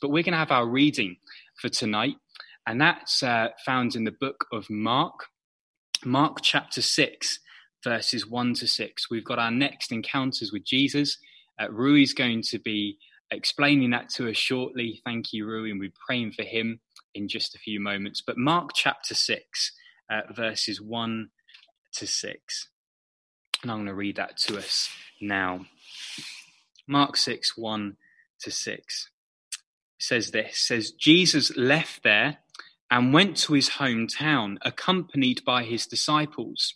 But we're going to have our reading for tonight, and that's uh, found in the book of Mark, Mark chapter 6, verses 1 to 6. We've got our next encounters with Jesus. Uh, Rui's going to be explaining that to us shortly. Thank you, Rui, and we're praying for him in just a few moments. But Mark chapter 6, uh, verses 1 to 6. And I'm going to read that to us now. Mark 6, 1 to 6 says this says Jesus left there and went to his hometown accompanied by his disciples.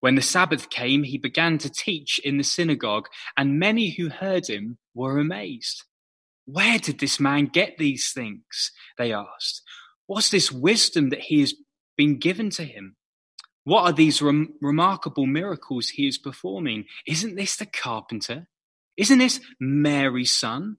When the Sabbath came, he began to teach in the synagogue, and many who heard him were amazed. Where did this man get these things? They asked. What's this wisdom that he has been given to him? What are these rem- remarkable miracles he is performing? Isn't this the carpenter? Isn't this Mary's son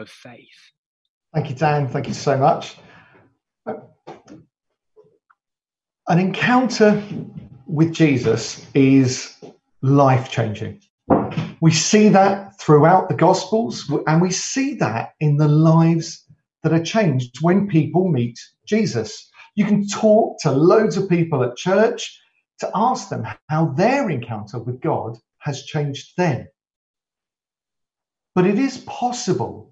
of faith. Thank you, Dan. Thank you so much. An encounter with Jesus is life changing. We see that throughout the Gospels, and we see that in the lives that are changed when people meet Jesus. You can talk to loads of people at church to ask them how their encounter with God has changed them. But it is possible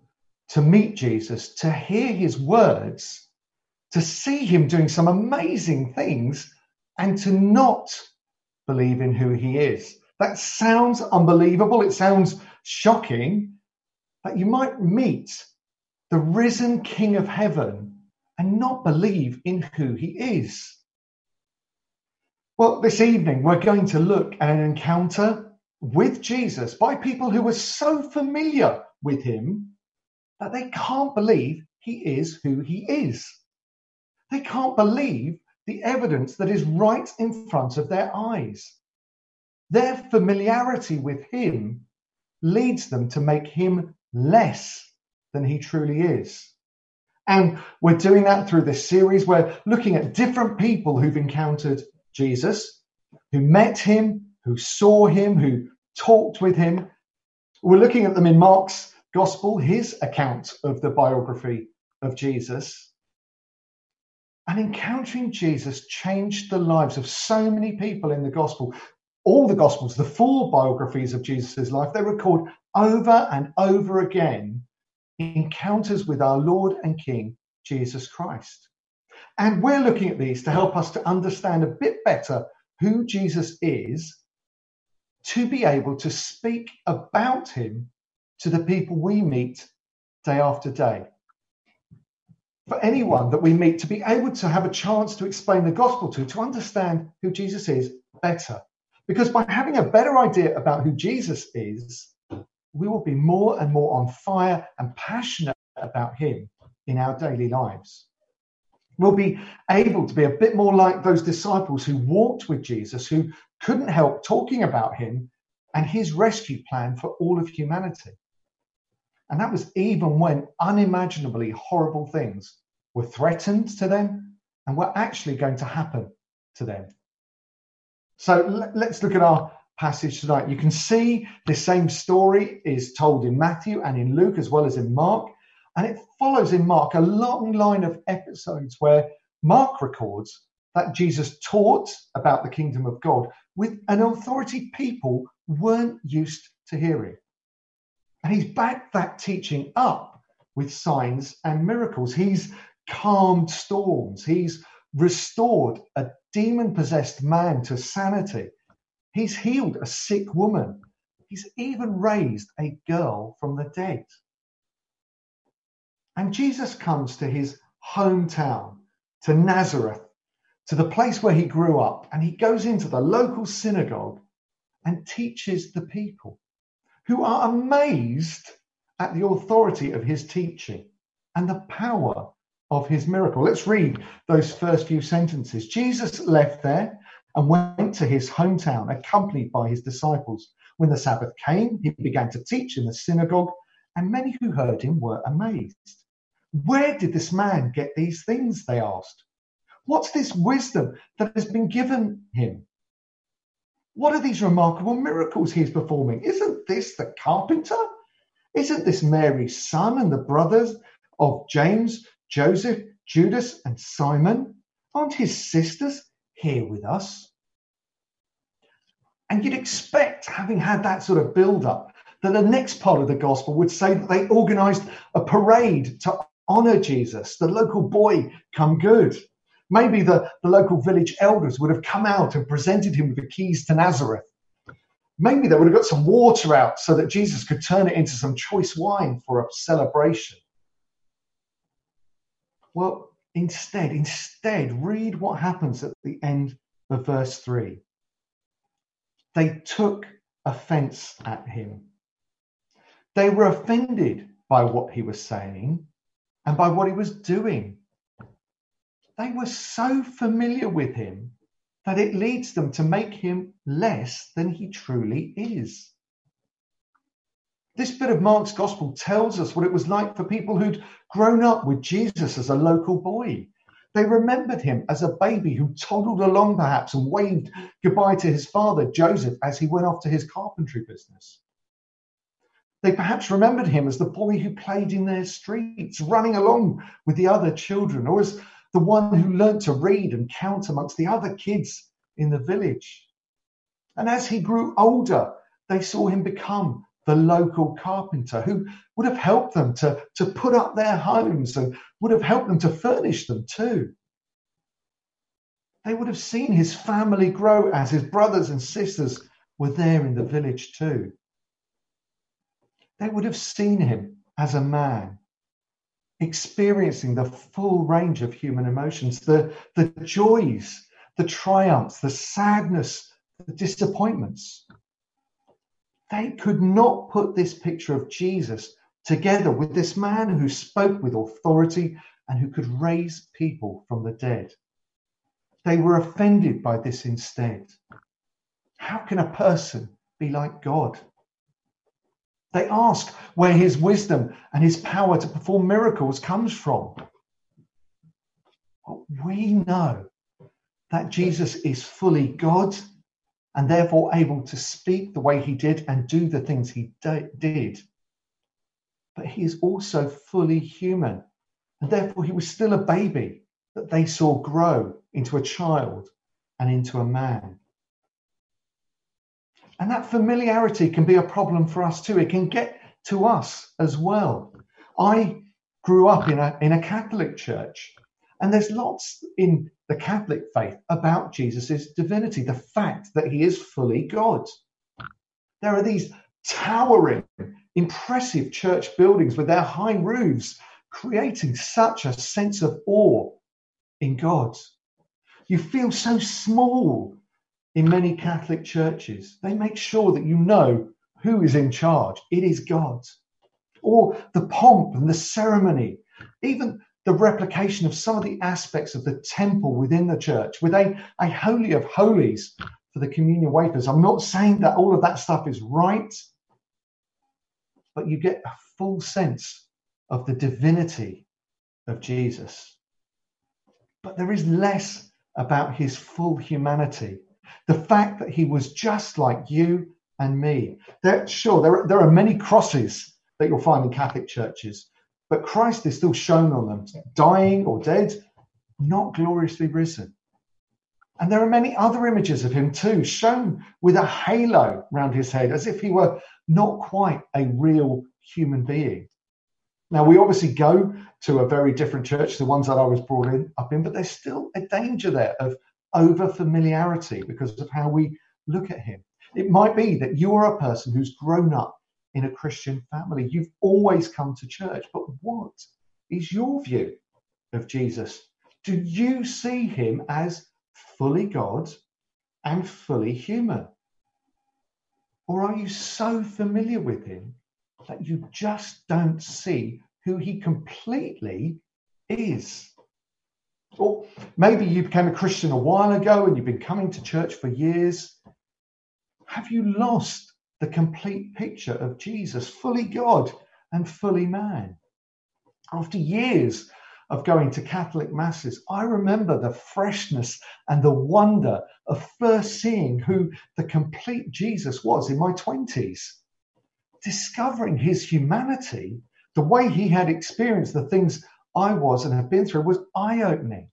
to meet Jesus, to hear his words, to see him doing some amazing things, and to not believe in who he is. That sounds unbelievable. It sounds shocking that you might meet the risen King of heaven and not believe in who he is. Well, this evening we're going to look at an encounter with Jesus by people who were so familiar with him that they can't believe he is who he is. They can't believe the evidence that is right in front of their eyes. Their familiarity with him leads them to make him less than he truly is. And we're doing that through this series. We're looking at different people who've encountered Jesus, who met him, who saw him, who talked with him. We're looking at them in Mark's gospel, his account of the biography of Jesus. And encountering Jesus changed the lives of so many people in the gospel. All the gospels, the four biographies of Jesus' life, they record over and over again encounters with our Lord and King, Jesus Christ. And we're looking at these to help us to understand a bit better who Jesus is, to be able to speak about him to the people we meet day after day. For anyone that we meet, to be able to have a chance to explain the gospel to, to understand who Jesus is better. Because by having a better idea about who Jesus is, we will be more and more on fire and passionate about Him in our daily lives. We'll be able to be a bit more like those disciples who walked with Jesus, who couldn't help talking about Him and His rescue plan for all of humanity. And that was even when unimaginably horrible things were threatened to them and were actually going to happen to them. So let's look at our passage tonight. You can see the same story is told in Matthew and in Luke as well as in Mark. And it follows in Mark a long line of episodes where Mark records that Jesus taught about the kingdom of God with an authority people weren't used to hearing. And he's backed that teaching up with signs and miracles. He's calmed storms. He's restored a demon possessed man to sanity. He's healed a sick woman. He's even raised a girl from the dead. And Jesus comes to his hometown, to Nazareth, to the place where he grew up, and he goes into the local synagogue and teaches the people who are amazed at the authority of his teaching and the power of his miracle. Let's read those first few sentences. Jesus left there and went to his hometown, accompanied by his disciples. When the Sabbath came, he began to teach in the synagogue, and many who heard him were amazed. Where did this man get these things? They asked. What's this wisdom that has been given him? What are these remarkable miracles he's performing? Isn't this the carpenter? Isn't this Mary's son and the brothers of James, Joseph, Judas, and Simon? Aren't his sisters here with us? And you'd expect, having had that sort of build up, that the next part of the gospel would say that they organized a parade to honor Jesus, the local boy come good. Maybe the, the local village elders would have come out and presented him with the keys to Nazareth. Maybe they would have got some water out so that Jesus could turn it into some choice wine for a celebration. Well, instead, instead, read what happens at the end of verse 3. They took offense at him. They were offended by what he was saying and by what he was doing. They were so familiar with him that it leads them to make him less than he truly is. This bit of Mark's gospel tells us what it was like for people who'd grown up with Jesus as a local boy. They remembered him as a baby who toddled along, perhaps, and waved goodbye to his father, Joseph, as he went off to his carpentry business. They perhaps remembered him as the boy who played in their streets, running along with the other children, or as the one who learnt to read and count amongst the other kids in the village. And as he grew older, they saw him become the local carpenter who would have helped them to, to put up their homes and would have helped them to furnish them too. They would have seen his family grow as his brothers and sisters were there in the village too. They would have seen him as a man, experiencing the full range of human emotions, the, the joys, the triumphs, the sadness, the disappointments they could not put this picture of Jesus together with this man who spoke with authority and who could raise people from the dead. They were offended by this instead. How can a person be like God? They ask where his wisdom and his power to perform miracles comes from. Well, we know that Jesus is fully God and therefore able to speak the way he did and do the things he did. But he is also fully human, and therefore he was still a baby that they saw grow into a child and into a man. And that familiarity can be a problem for us too. It can get to us as well. I grew up in a, in a Catholic church, and there's lots in the Catholic faith about Jesus' divinity, the fact that he is fully God. There are these towering, impressive church buildings with their high roofs, creating such a sense of awe in God. You feel so small in many Catholic churches. They make sure that you know who is in charge. It is God. Or the pomp and the ceremony, even the replication of some of the aspects of the temple within the church with a, a holy of holies for the communion wafers. I'm not saying that all of that stuff is right, but you get a full sense of the divinity of Jesus. But there is less about his full humanity. The fact that he was just like you and me. There, sure, there are, there are many crosses that you'll find in Catholic churches but Christ is still shown on them, dying or dead, not gloriously risen. And there are many other images of him too, shown with a halo round his head, as if he were not quite a real human being. Now, we obviously go to a very different church, the ones that I was brought in, up in, but there's still a danger there of over familiarity because of how we look at him. It might be that you are a person who's grown up in a Christian family. You've always come to church, but what is your view of Jesus? Do you see him as fully God and fully human? Or are you so familiar with him that you just don't see who he completely is. Or maybe you became a Christian a while ago and you've been coming to church for years. Have you lost the complete picture of Jesus, fully God and fully man? After years of going to Catholic masses, I remember the freshness and the wonder of first seeing who the complete Jesus was in my 20s. Discovering his humanity, the way he had experienced the things I was and have been through was eye opening.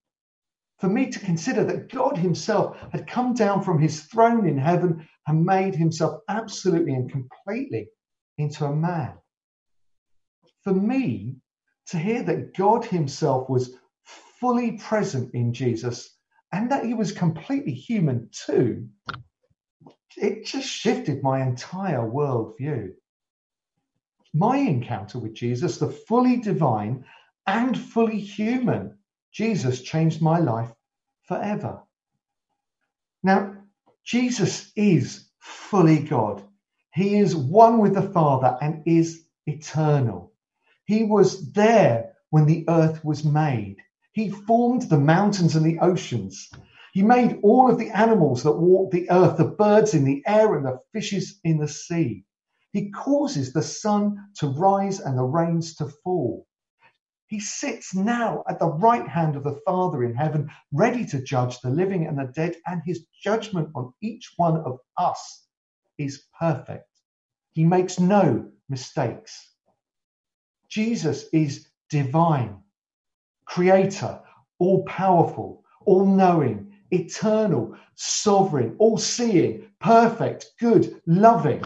For me to consider that God Himself had come down from His throne in heaven and made Himself absolutely and completely into a man. For me to hear that God Himself was fully present in Jesus and that He was completely human too, it just shifted my entire worldview. My encounter with Jesus, the fully divine and fully human Jesus changed my life forever. Now, Jesus is fully God. He is one with the Father and is eternal. He was there when the earth was made. He formed the mountains and the oceans. He made all of the animals that walk the earth, the birds in the air and the fishes in the sea. He causes the sun to rise and the rains to fall. He sits now at the right hand of the Father in heaven, ready to judge the living and the dead, and his judgment on each one of us is perfect. He makes no mistakes. Jesus is divine, creator, all powerful, all knowing, eternal, sovereign, all seeing, perfect, good, loving.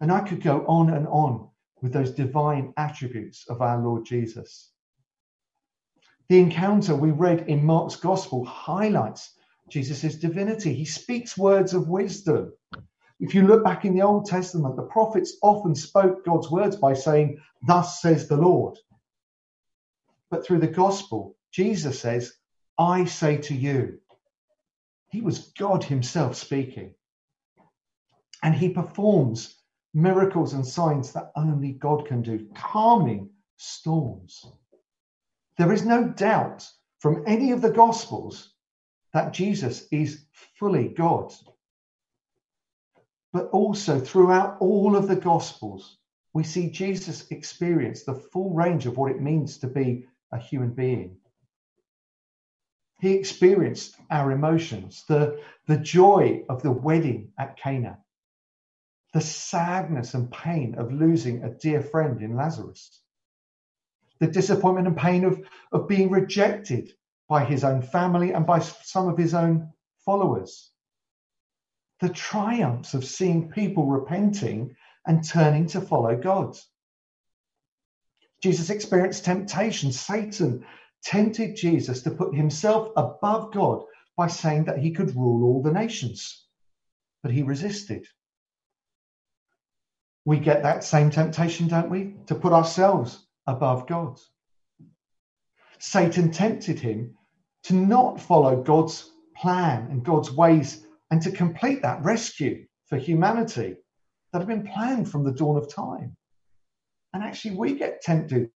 And I could go on and on with those divine attributes of our Lord Jesus. The encounter we read in Mark's gospel highlights Jesus' divinity. He speaks words of wisdom. If you look back in the Old Testament, the prophets often spoke God's words by saying, Thus says the Lord. But through the gospel, Jesus says, I say to you. He was God Himself speaking. And He performs miracles and signs that only God can do, calming storms. There is no doubt from any of the Gospels that Jesus is fully God. But also throughout all of the Gospels, we see Jesus experience the full range of what it means to be a human being. He experienced our emotions, the, the joy of the wedding at Cana, the sadness and pain of losing a dear friend in Lazarus, the disappointment and pain of, of being rejected by his own family and by some of his own followers, the triumphs of seeing people repenting and turning to follow God. Jesus experienced temptation. Satan tempted Jesus to put himself above God by saying that he could rule all the nations, but he resisted we get that same temptation, don't we? To put ourselves above God. Satan tempted him to not follow God's plan and God's ways and to complete that rescue for humanity that had been planned from the dawn of time. And actually, we get tempted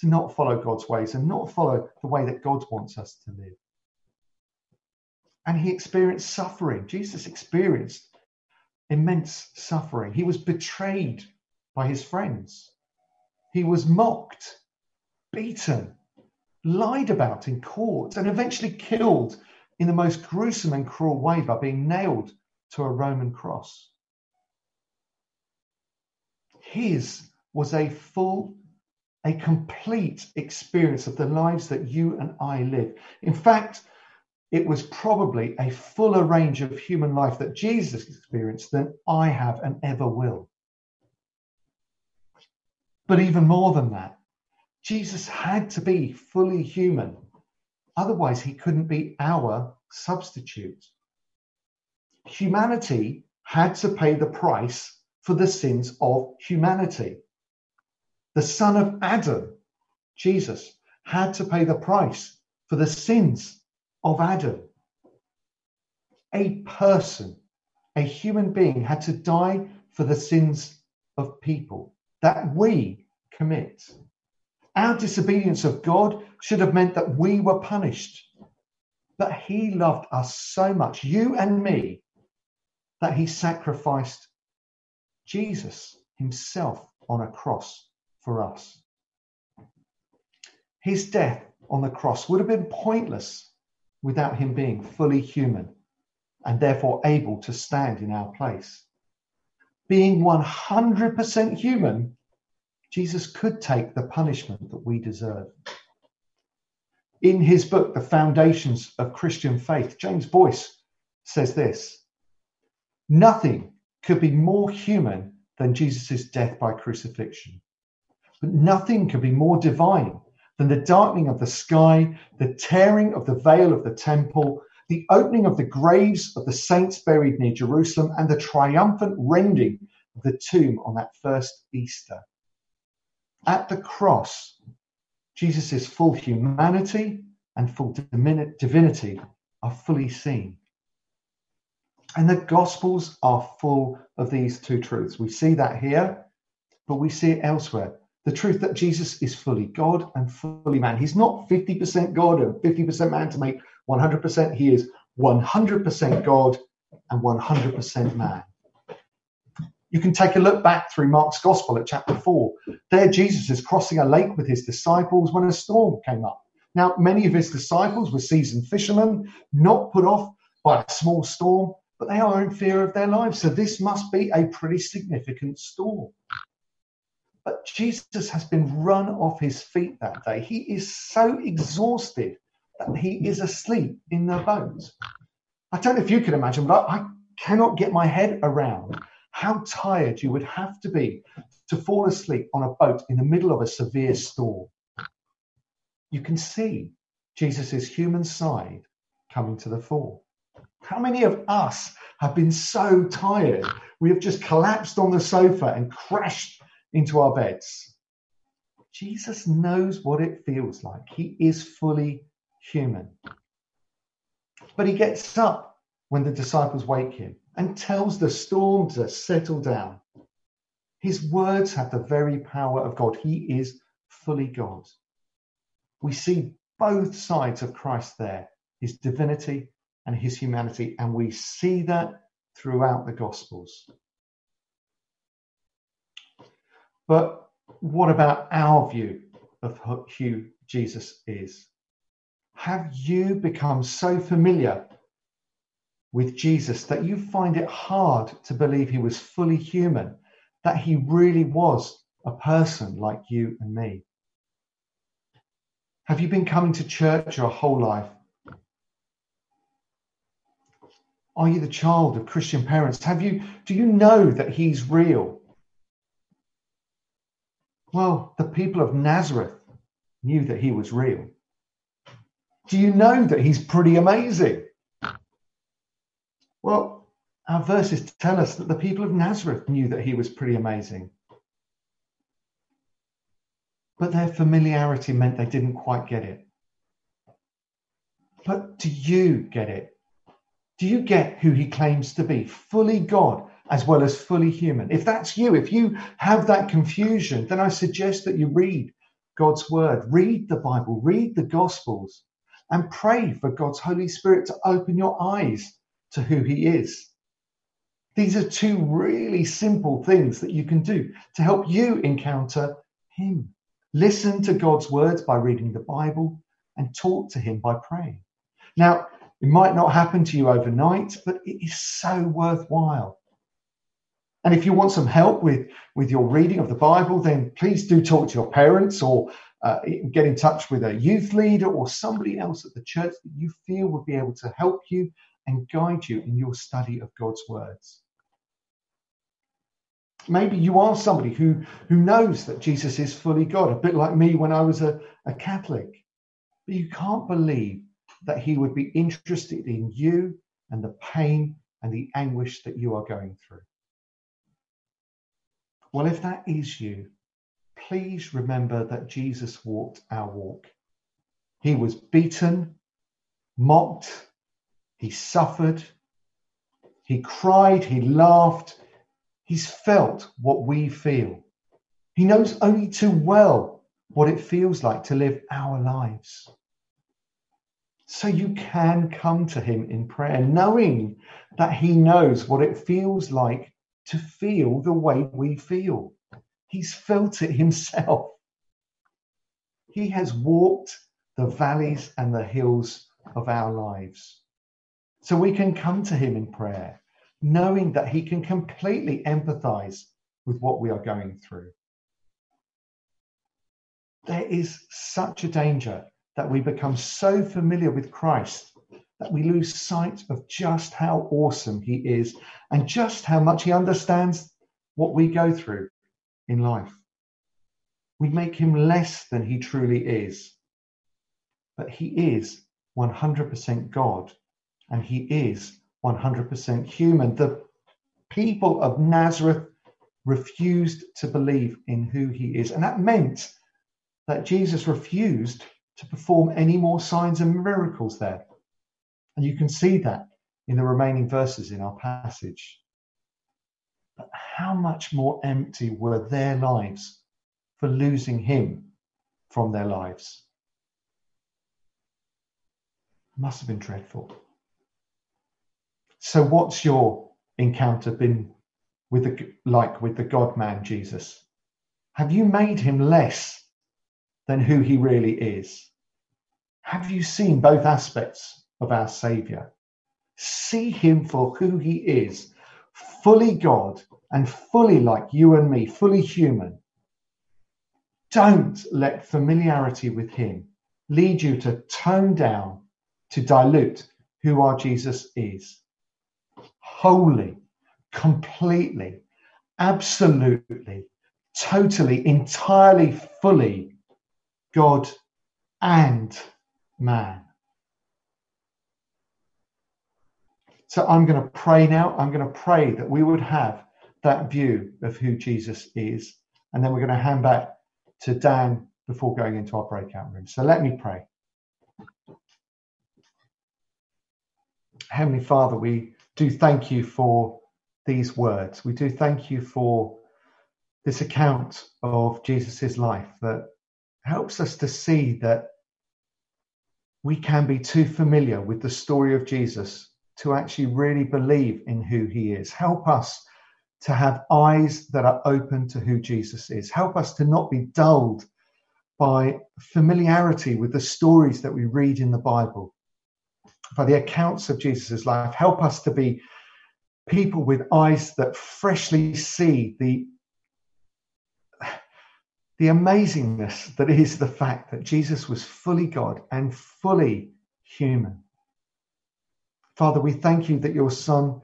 to not follow God's ways and not follow the way that God wants us to live. And he experienced suffering. Jesus experienced immense suffering. He was betrayed by his friends. He was mocked, beaten, lied about in court, and eventually killed in the most gruesome and cruel way by being nailed to a Roman cross. His was a full, a complete experience of the lives that you and I live. In fact, it was probably a fuller range of human life that Jesus experienced than I have and ever will. But even more than that, Jesus had to be fully human. Otherwise, he couldn't be our substitute. Humanity had to pay the price for the sins of humanity. The son of Adam, Jesus, had to pay the price for the sins of Adam. A person, a human being, had to die for the sins of people that we commit. Our disobedience of God should have meant that we were punished. But He loved us so much, you and me, that He sacrificed Jesus Himself on a cross for us. His death on the cross would have been pointless without Him being fully human and therefore able to stand in our place. Being 100% human, Jesus could take the punishment that we deserve. In his book, The Foundations of Christian Faith, James Boice says this Nothing could be more human than Jesus' death by crucifixion. But nothing could be more divine than the darkening of the sky, the tearing of the veil of the temple, the opening of the graves of the saints buried near Jerusalem, and the triumphant rending of the tomb on that first Easter. At the cross, Jesus' full humanity and full divinity are fully seen. And the Gospels are full of these two truths. We see that here, but we see it elsewhere. The truth that Jesus is fully God and fully man. He's not 50% God and 50% man to make 100%. He is 100% God and 100% man. You can take a look back through Mark's Gospel at chapter 4. There, Jesus is crossing a lake with his disciples when a storm came up. Now, many of his disciples were seasoned fishermen, not put off by a small storm, but they are in fear of their lives. So, this must be a pretty significant storm. But Jesus has been run off his feet that day. He is so exhausted that he is asleep in the boat. I don't know if you can imagine, but I, cannot get my head around how tired you would have to be to fall asleep on a boat in the middle of a severe storm. You can see Jesus' human side coming to the fore. How many of us have been so tired we have just collapsed on the sofa and crashed into our beds? Jesus knows what it feels like. He is fully human. But he gets up when the disciples wake him and tells the storm to settle down. His words have the very power of God. He is fully God. We see both sides of Christ there his divinity and his humanity, and we see that throughout the Gospels. But what about our view of who Jesus is? Have you become so familiar with Jesus that you find it hard to believe he was fully human, that he really was a person like you and me? Have you been coming to church your whole life? Are you the child of Christian parents? Have you do you know that he's real? Well, the people of Nazareth knew that he was real. Do you know that he's pretty amazing? Well, our verses tell us that the people of Nazareth knew that he was pretty amazing. But their familiarity meant they didn't quite get it. But do you get it? Do you get who he claims to be? Fully God as well as fully human. If that's you, if you have that confusion, then I suggest that you read God's word, read the Bible, read the Gospels, and pray for God's Holy Spirit to open your eyes to who He is. These are two really simple things that you can do to help you encounter Him. Listen to God's words by reading the Bible and talk to Him by praying. Now, it might not happen to you overnight, but it is so worthwhile. And if you want some help with, with your reading of the Bible, then please do talk to your parents or uh, get in touch with a youth leader or somebody else at the church that you feel would be able to help you and guide you in your study of God's words. Maybe you are somebody who, who knows that Jesus is fully God, a bit like me when I was a, a Catholic. But you can't believe that he would be interested in you and the pain and the anguish that you are going through. Well, if that is you, please remember that Jesus walked our walk. He was beaten, mocked, he suffered, he cried, he laughed, he's felt what we feel. He knows only too well what it feels like to live our lives. So you can come to him in prayer, knowing that he knows what it feels like to feel the way we feel. He's felt it himself. He has walked the valleys and the hills of our lives. So we can come to him in prayer, knowing that he can completely empathize with what we are going through. There is such a danger that we become so familiar with Christ that we lose sight of just how awesome he is and just how much he understands what we go through in life. We make him less than he truly is. But he is 100% God and he is 100% human. The people of Nazareth refused to believe in who he is. And that meant that Jesus refused to perform any more signs and miracles there. And you can see that in the remaining verses in our passage. But how much more empty were their lives for losing him from their lives? It must have been dreadful. So, what's your encounter been with the like with the God man Jesus? Have you made him less than who he really is? Have you seen both aspects of our Saviour? See him for who he is, fully God and fully like you and me, fully human. Don't let familiarity with him lead you to tone down, to dilute who our Jesus is. Holy, completely, absolutely, totally, entirely, fully God and man. So I'm going to pray now. I'm going to pray that we would have that view of who Jesus is. And then we're going to hand back to Dan before going into our breakout room. So let me pray. Heavenly Father, we do thank you for these words. We do thank you for this account of Jesus' life that helps us to see that we can be too familiar with the story of Jesus to actually really believe in who he is. Help us to have eyes that are open to who Jesus is. Help us to not be dulled by familiarity with the stories that we read in the Bible, by the accounts of Jesus' life. Help us to be people with eyes that freshly see the the amazingness that is the fact that Jesus was fully God and fully human. Father, we thank you that your Son,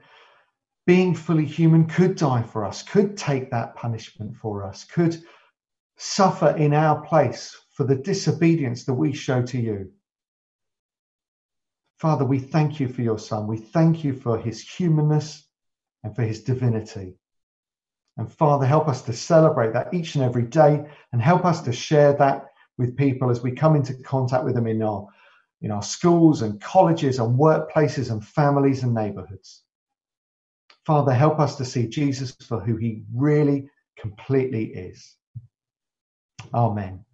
being fully human, could die for us, could take that punishment for us, could suffer in our place for the disobedience that we show to you. Father, we thank you for your Son. We thank you for his humanness and for his divinity. And Father, help us to celebrate that each and every day and help us to share that with people as we come into contact with them in our, in our schools and colleges and workplaces and families and neighborhoods. Father, help us to see Jesus for who he really completely is. Amen.